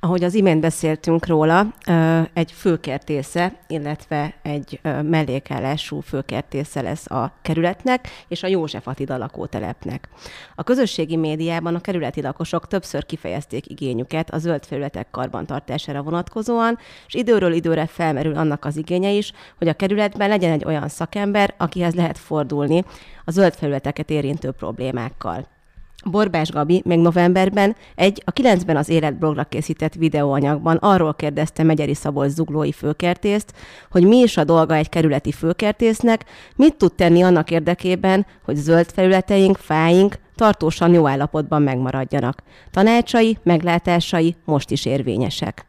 Ahogy az imént beszéltünk róla, egy főkertésze, illetve egy mellékállású főkertésze lesz a kerületnek és a József Attila lakótelepnek. A közösségi médiában a kerületi lakosok többször kifejezték igényüket a zöld felületek karbantartására vonatkozóan, és időről időre felmerül annak az igénye is, hogy a kerületben legyen egy olyan szakember, akihez lehet fordulni a zöld felületeket érintő problémákkal. Borbás Gabi még novemberben egy a 9-ben az életblogra készített videóanyagban arról kérdezte Megyeri Szabolcs zuglói főkertészt, hogy mi is a dolga egy kerületi főkertésznek, mit tud tenni annak érdekében, hogy zöld felületeink, fáink tartósan jó állapotban megmaradjanak. Tanácsai, meglátásai most is érvényesek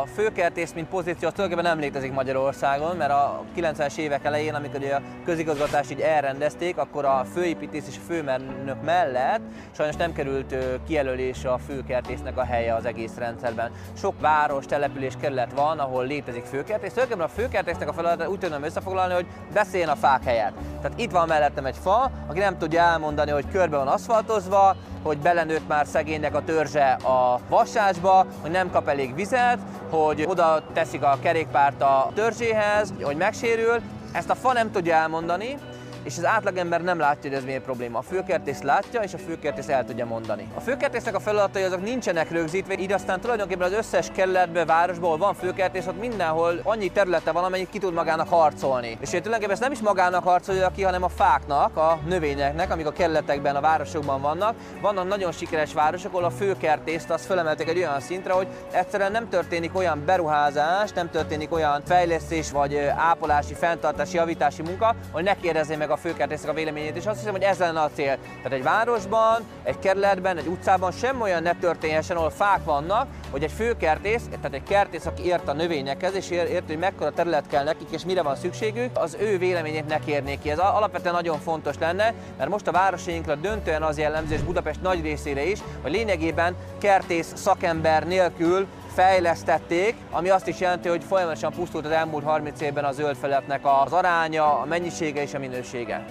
a főkertész, mint pozíció, az tulajdonképpen nem létezik Magyarországon, mert a 90-es évek elején, amikor a közigazgatást így elrendezték, akkor a főépítész és a főmérnök mellett sajnos nem került kijelölés a főkertésznek a helye az egész rendszerben. Sok város, település, kerület van, ahol létezik főkertész. Tulajdonképpen a főkertésznek a feladat úgy tudom összefoglalni, hogy beszéljen a fák helyett. Tehát itt van mellettem egy fa, aki nem tudja elmondani, hogy körbe van aszfaltozva, hogy belenőtt már szegénynek a törzse a vasásba, hogy nem kap elég vizet, hogy oda teszik a kerékpárt a törzséhez, hogy megsérül. Ezt a fa nem tudja elmondani, és az átlagember nem látja, hogy ez miért probléma. A főkertész látja, és a főkertész el tudja mondani. A főkertésznek a feladatai azok nincsenek rögzítve, így aztán tulajdonképpen az összes kerületben, városból van főkertész, ott mindenhol annyi területe van, amennyit ki tud magának harcolni. És tulajdonképpen ezt nem is magának harcolja ki, hanem a fáknak, a növényeknek, amik a kerületekben, a városokban vannak. Vannak nagyon sikeres városok, ahol a főkertészt azt felemelték egy olyan szintre, hogy egyszerűen nem történik olyan beruházás, nem történik olyan fejlesztés vagy ápolási, fenntartási, javítási munka, hogy ne kérdezzék meg meg a főkertésznek a véleményét, és azt hiszem, hogy ez lenne a cél. Tehát egy városban, egy kerületben, egy utcában sem olyan ne történhessen, ahol fák vannak, hogy egy főkertész, tehát egy kertész, aki ért a növényekhez, és ért, hogy mekkora terület kell nekik, és mire van szükségük, az ő véleményét ne kérnék ki. Ez alapvetően nagyon fontos lenne, mert most a városainkra döntően az jellemző, és Budapest nagy részére is, hogy lényegében kertész szakember nélkül fejlesztették, ami azt is jelenti, hogy folyamatosan pusztult az elmúlt 30 évben a zöld feletnek az aránya, a mennyisége és a minősége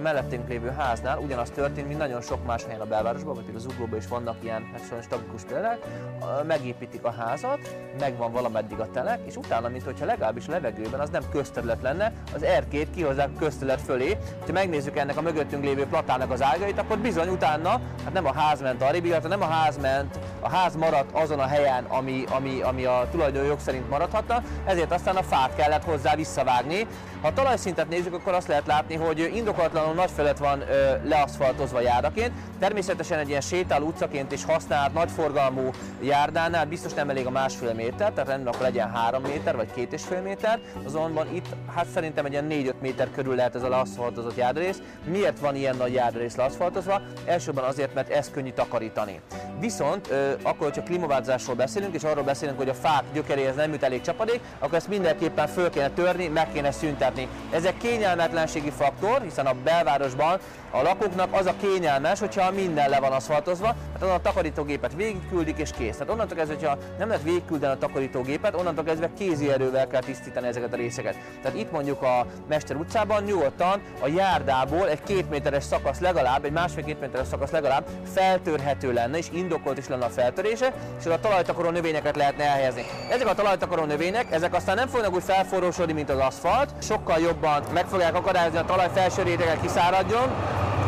a mellettünk lévő háznál ugyanaz történt, mint nagyon sok más helyen a belvárosban, vagy az Zuglóban is vannak ilyen hát sajnos tragikus példák, megépítik a házat, megvan valameddig a telek, és utána, mint hogyha legalábbis a levegőben az nem közterület lenne, az erkét kihozzák közterület fölé. Ha megnézzük ennek a mögöttünk lévő platának az ágait, akkor bizony utána, hát nem a ház ment arrébb, illetve nem a ház ment, a ház maradt azon a helyen, ami, ami, ami a tulajdonjog szerint maradhatna, ezért aztán a fát kellett hozzá visszavágni. Ha a talajszintet nézzük, akkor azt lehet látni, hogy indokolatlan Trianon nagy felett van ö, leaszfaltozva járdaként. Természetesen egy ilyen sétáló utcaként is használt nagyforgalmú járdánál biztos nem elég a másfél méter, tehát rendben akkor legyen három méter vagy két és fél méter. Azonban itt hát szerintem egy ilyen 4-5 méter körül lehet ez a leaszfaltozott járdarész. Miért van ilyen nagy járdarész leaszfaltozva? Elsőben azért, mert ez könnyű takarítani. Viszont ö, akkor, hogyha klímaváltozásról beszélünk, és arról beszélünk, hogy a fák gyökeréhez nem jut elég csapadék, akkor ezt mindenképpen föl kéne törni, meg kéne szüntetni. Ez egy kényelmetlenségi faktor, hiszen a belvárosban a lakóknak az a kényelmes, hogyha minden le van aszfaltozva, hát az a takarítógépet végigküldik és kész. Tehát onnantól kezdve, hogyha nem lehet végigküldeni a takarítógépet, onnantól kezdve kézi erővel kell tisztítani ezeket a részeket. Tehát itt mondjuk a Mester utcában nyugodtan a járdából egy két méteres szakasz legalább, egy másfél-két méteres szakasz legalább feltörhető lenne, és indokolt is lenne a feltörése, és a talajtakaró növényeket lehetne elhelyezni. Ezek a talajtakaró növények, ezek aztán nem fognak úgy felforrósodni, mint az aszfalt, sokkal jobban meg fogják akadályozni a talaj felső rétegek kiszáradjon,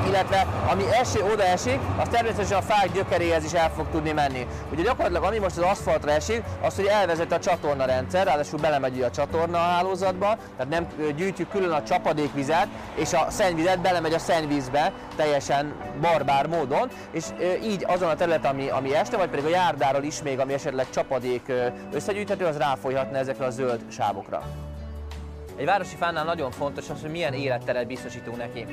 illetve ami esi, oda esik, az természetesen a fák gyökeréhez is el fog tudni menni. Ugye gyakorlatilag ami most az aszfaltra esik, az, hogy elvezet a csatorna rendszer, ráadásul belemegy a csatorna hálózatba, tehát nem gyűjtjük külön a csapadékvizet, és a szennyvizet belemegy a szennyvízbe teljesen barbár módon, és így azon a terület, ami, ami este, vagy pedig a járdáról is még, ami esetleg csapadék összegyűjthető, az ráfolyhatna ezekre a zöld sávokra. Egy városi fánál nagyon fontos az, hogy milyen életteret biztosítunk neki.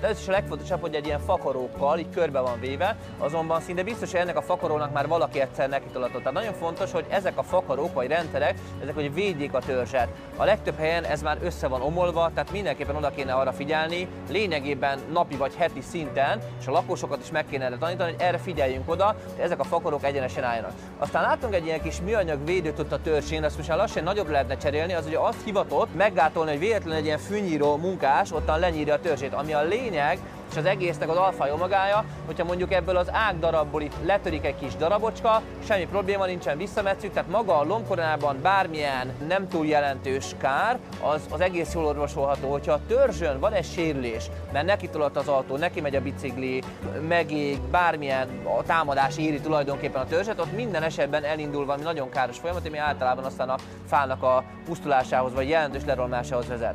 De ez is a legfontosabb, hogy egy ilyen fakarókkal így körbe van véve, azonban szinte biztos, hogy ennek a fakarónak már valaki egyszer neki tolatott. Tehát nagyon fontos, hogy ezek a fakarók vagy rendszerek, ezek hogy védjék a törzset. A legtöbb helyen ez már össze van omolva, tehát mindenképpen oda kéne arra figyelni, lényegében napi vagy heti szinten, és a lakosokat is meg kéne erre tanítani, hogy erre figyeljünk oda, hogy ezek a fakarók egyenesen álljanak. Aztán látunk egy ilyen kis műanyag védőt ott a törzsén, ezt most már lassan nagyobb lehetne cserélni, az ugye azt hivatott meggátolni, hogy véletlenül egy ilyen fűnyíró munkás ottan lenyírja a törzsét, ami a lényeg, És az egésznek az alfa omagája, hogyha mondjuk ebből az ág darabból itt letörik egy kis darabocska, semmi probléma nincsen, visszametszük, tehát maga a lombkoronában bármilyen nem túl jelentős kár, az, az egész jól orvosolható. Hogyha a törzsön van egy sérülés, mert neki tudott az autó, neki megy a bicikli, megég, bármilyen a támadás éri tulajdonképpen a törzset, ott minden esetben elindul valami nagyon káros folyamat, ami általában aztán a fának a pusztulásához vagy jelentős lerolmásához vezet.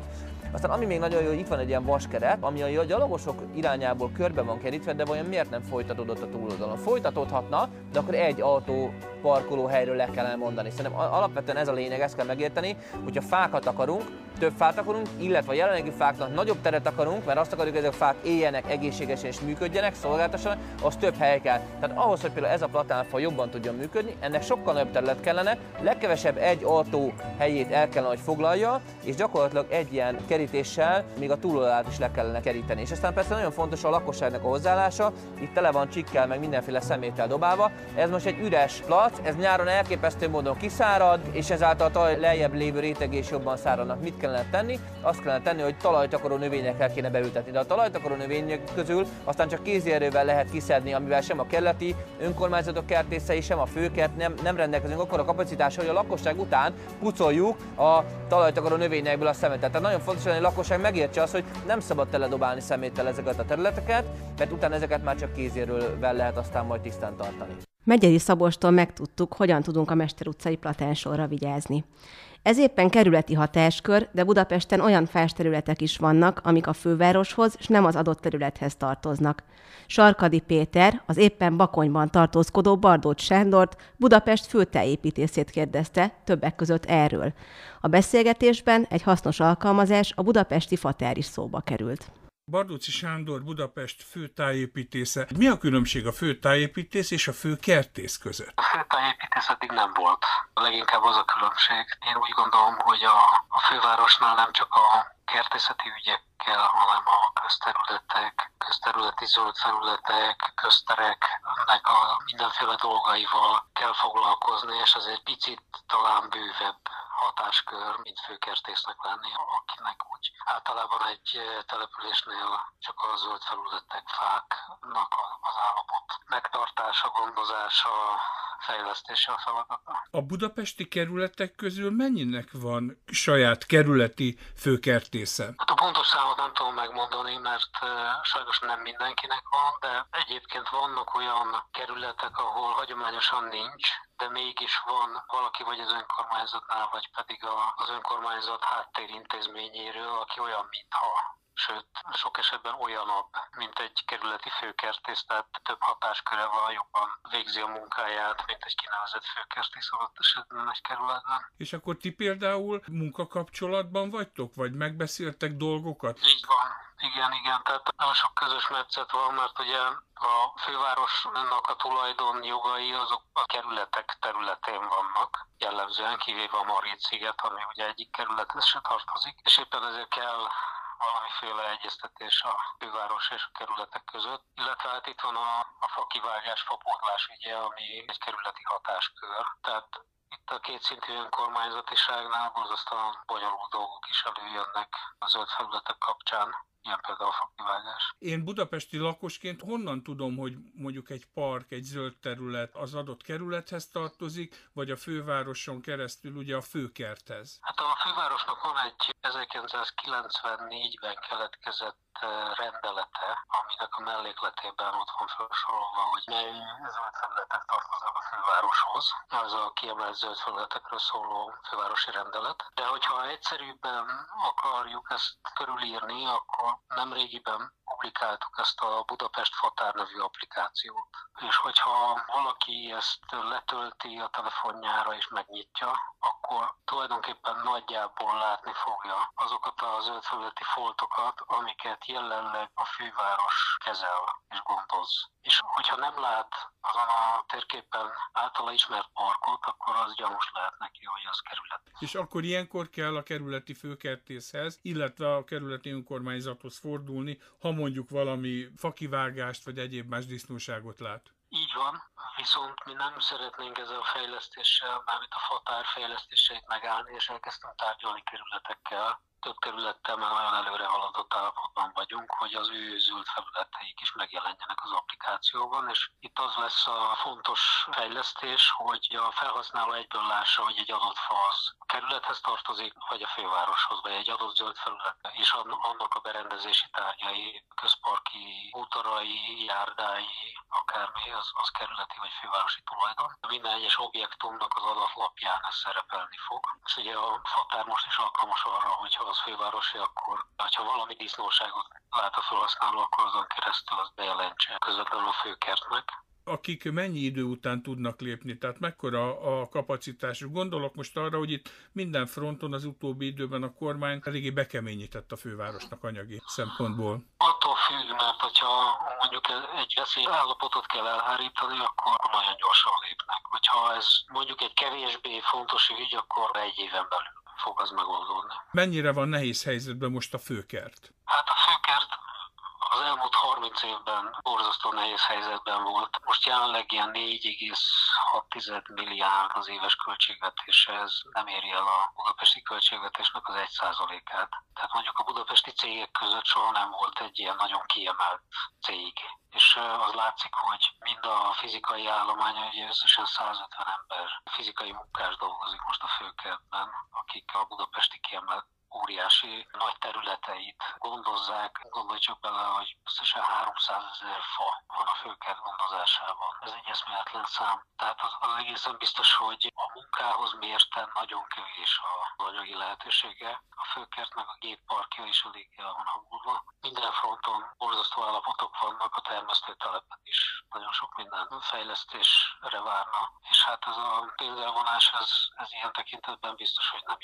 Aztán ami még nagyon jó, itt van egy ilyen vaskeret, ami a gyalogosok irányából körbe van kerítve, de vajon miért nem folytatódott a túloldalon? Folytatódhatna, de akkor egy autó parkoló helyről le kellene mondani. Szerintem alapvetően ez a lényeg, ezt kell megérteni, hogyha fákat akarunk, több fát akarunk, illetve a jelenlegi fáknak nagyobb teret akarunk, mert azt akarjuk, hogy ezek a fák éljenek egészségesen és működjenek, szolgáltassanak, az több hely kell. Tehát ahhoz, hogy például ez a platánfa jobban tudjon működni, ennek sokkal nagyobb terület kellene, legkevesebb egy autó helyét el kellene, hogy foglalja, és gyakorlatilag egy ilyen kerítéssel még a túloldalát is le kellene keríteni. És aztán persze nagyon fontos a lakosságnak a hozzáállása, itt tele van csikkel, meg mindenféle szeméttel dobálva. Ez most egy üres plac, ez nyáron elképesztő módon kiszárad, és ezáltal a talaj lejjebb lévő rétegés jobban száradnak. Mit kellene tenni? Azt kellene tenni, hogy talajtakaró növényekkel kéne beültetni. De a talajtakaró növények közül aztán csak kézi erővel lehet kiszedni, amivel sem a keleti önkormányzatok kertészei, sem a főkert nem, nem rendelkezünk akkor a kapacitás, hogy a lakosság után pucoljuk a talajtakaró növényekből a szemetet. Tehát nagyon fontos, hogy a lakosság megértse azt, hogy nem szabad teledobálni szeméttel ezeket a területeket, mert utána ezeket már csak kézéről lehet aztán majd tisztán tartani. Megyeri Szabostól megtudtuk, hogyan tudunk a Mester utcai platánsorra vigyázni. Ez éppen kerületi hatáskör, de Budapesten olyan területek is vannak, amik a fővároshoz és nem az adott területhez tartoznak. Sarkadi Péter, az éppen Bakonyban tartózkodó Bardót Sándort, Budapest főtájépítészét kérdezte, többek között erről. A beszélgetésben egy hasznos alkalmazás, a budapesti fatár is szóba került. Bardóci Sándor Budapest főtájépítésze. Mi a különbség a főtájépítész és a főkertész között? A főtájépítész eddig nem volt. Leginkább az a különbség. Én úgy gondolom, hogy a, a fővárosnál nem csak a kertészeti ügyekkel, hanem a közterületek, közterületi zöld felületek, köztereknek a mindenféle dolgaival kell foglalkozni, és ez egy picit talán bővebb hatáskör, mint főkertésznek lenni, akinek úgy általában egy eh, településnél csak a zöld felületek, fáknak az állapot megtartása, gondozása, fejlesztése a feladata. A budapesti kerületek közül mennyinek van saját kerületi főkertésze? Hát a pontos számot nem tudom megmondani, mert uh, sajnos nem mindenkinek van, de egyébként vannak olyan kerületek, ahol hagyományosan nincs, de mégis van valaki vagy az önkormányzatnál, vagy pedig az önkormányzat háttérintézményéről, aki olyan, mintha sőt, sok esetben olyanabb, mint egy kerületi főkertész, tehát több hatásköre van, jobban végzi a munkáját, mint egy kinevezett főkertész adott esetben egy kerületben. És akkor ti például munkakapcsolatban vagytok, vagy megbeszéltek dolgokat? Így van. Igen, igen, tehát nagyon sok közös metszet van, mert ugye a fővárosnak a tulajdon jogai azok a kerületek területén vannak, jellemzően kivéve a Margit sziget, ami ugye egyik kerülethez se tartozik, és éppen ezért kell valamiféle egyeztetés a főváros és a kerületek között. Illetve hát itt van a, a fakivágás, fapótlás ugye, ami egy kerületi hatáskör. Tehát itt a kétszintű önkormányzatiságnál borzasztóan bonyolult dolgok is előjönnek a zöld felületek kapcsán ilyen például a fakivágás. Én budapesti lakosként honnan tudom, hogy mondjuk egy park, egy zöld terület az adott kerülethez tartozik, vagy a fővároson keresztül ugye a főkerthez? Hát a fővárosnak van egy 1994-ben keletkezett rendelete, aminek a mellékletében ott van felsorolva, hogy mely zöld felületek tartoznak a fővároshoz. Ez a kiemelt zöld felületekről szóló fővárosi rendelet. De hogyha egyszerűbben akarjuk ezt körülírni, akkor nem régiben publikáltuk ezt a Budapest Fatár nevű applikációt. És hogyha valaki ezt letölti a telefonjára és megnyitja, akkor tulajdonképpen nagyjából látni fogja azokat a zöldfelületi foltokat, amiket jelenleg a főváros kezel és gondoz. És hogyha nem lát azon a térképen általa ismert parkot, akkor az gyanús lehet neki, hogy az kerület. És akkor ilyenkor kell a kerületi főkertészhez, illetve a kerületi önkormányzathoz fordulni, ha mondjuk valami fakivágást vagy egyéb más disznóságot lát. Így van, viszont mi nem szeretnénk ezzel a fejlesztéssel, mármint a fatár fejlesztéseit megállni, és elkezdtünk tárgyalni kerületekkel, több kerülettel már nagyon előre haladott állapotban vagyunk, hogy az ő zöld felületeik is megjelenjenek az applikációban, és itt az lesz a fontos fejlesztés, hogy a felhasználó egyből lássa, hogy egy adott fa az kerülethez tartozik, vagy a fővároshoz, vagy egy adott zöld felület, és annak a berendezési tárgyai, közparki útarai, járdái, akármi, az, az kerületi vagy fővárosi tulajdon. Minden egyes objektumnak az adatlapján ez szerepelni fog. És ugye a fatár most is alkalmas arra, hogyha az fővárosi, akkor ha valami disznóságot lát a felhasználó, akkor azon keresztül az bejelentse közvetlenül a főkertnek akik mennyi idő után tudnak lépni, tehát mekkora a kapacitásuk. Gondolok most arra, hogy itt minden fronton az utóbbi időben a kormány eléggé bekeményített a fővárosnak anyagi szempontból. Attól függ, mert hogyha mondjuk egy állapotot kell elhárítani, akkor nagyon gyorsan lépnek. Hogyha ez mondjuk egy kevésbé fontos ügy, akkor egy éven belül fog az megoldódni. Mennyire van nehéz helyzetben most a főkert? Hát a főkert az elmúlt 30 évben borzasztó nehéz helyzetben volt. Most jelenleg ilyen 4,6 milliárd az éves költségvetése, ez nem éri el a budapesti költségvetésnek az 1%-át. Tehát mondjuk a budapesti cégek között soha nem volt egy ilyen nagyon kiemelt cég. És az látszik, hogy mind a fizikai állomány, hogy összesen 150 ember fizikai munkás dolgozik most a főkertben, akik a budapesti kiemelt óriási nagy területeit gondozzák. Gondolj csak bele, hogy összesen 300 ezer fa van a főkert gondozásában. Ez egy eszméletlen szám. Tehát az, az egészen biztos, hogy a munkához mérten nagyon kevés a anyagi lehetősége. A főkertnek a gépparkja is elég el van hangulva. Minden fronton borzasztó állapotok vannak, a termesztőtelepen is nagyon sok minden fejlesztésre várna. És hát ez a pénzelvonás, ez, ez ilyen tekintetben biztos, hogy nem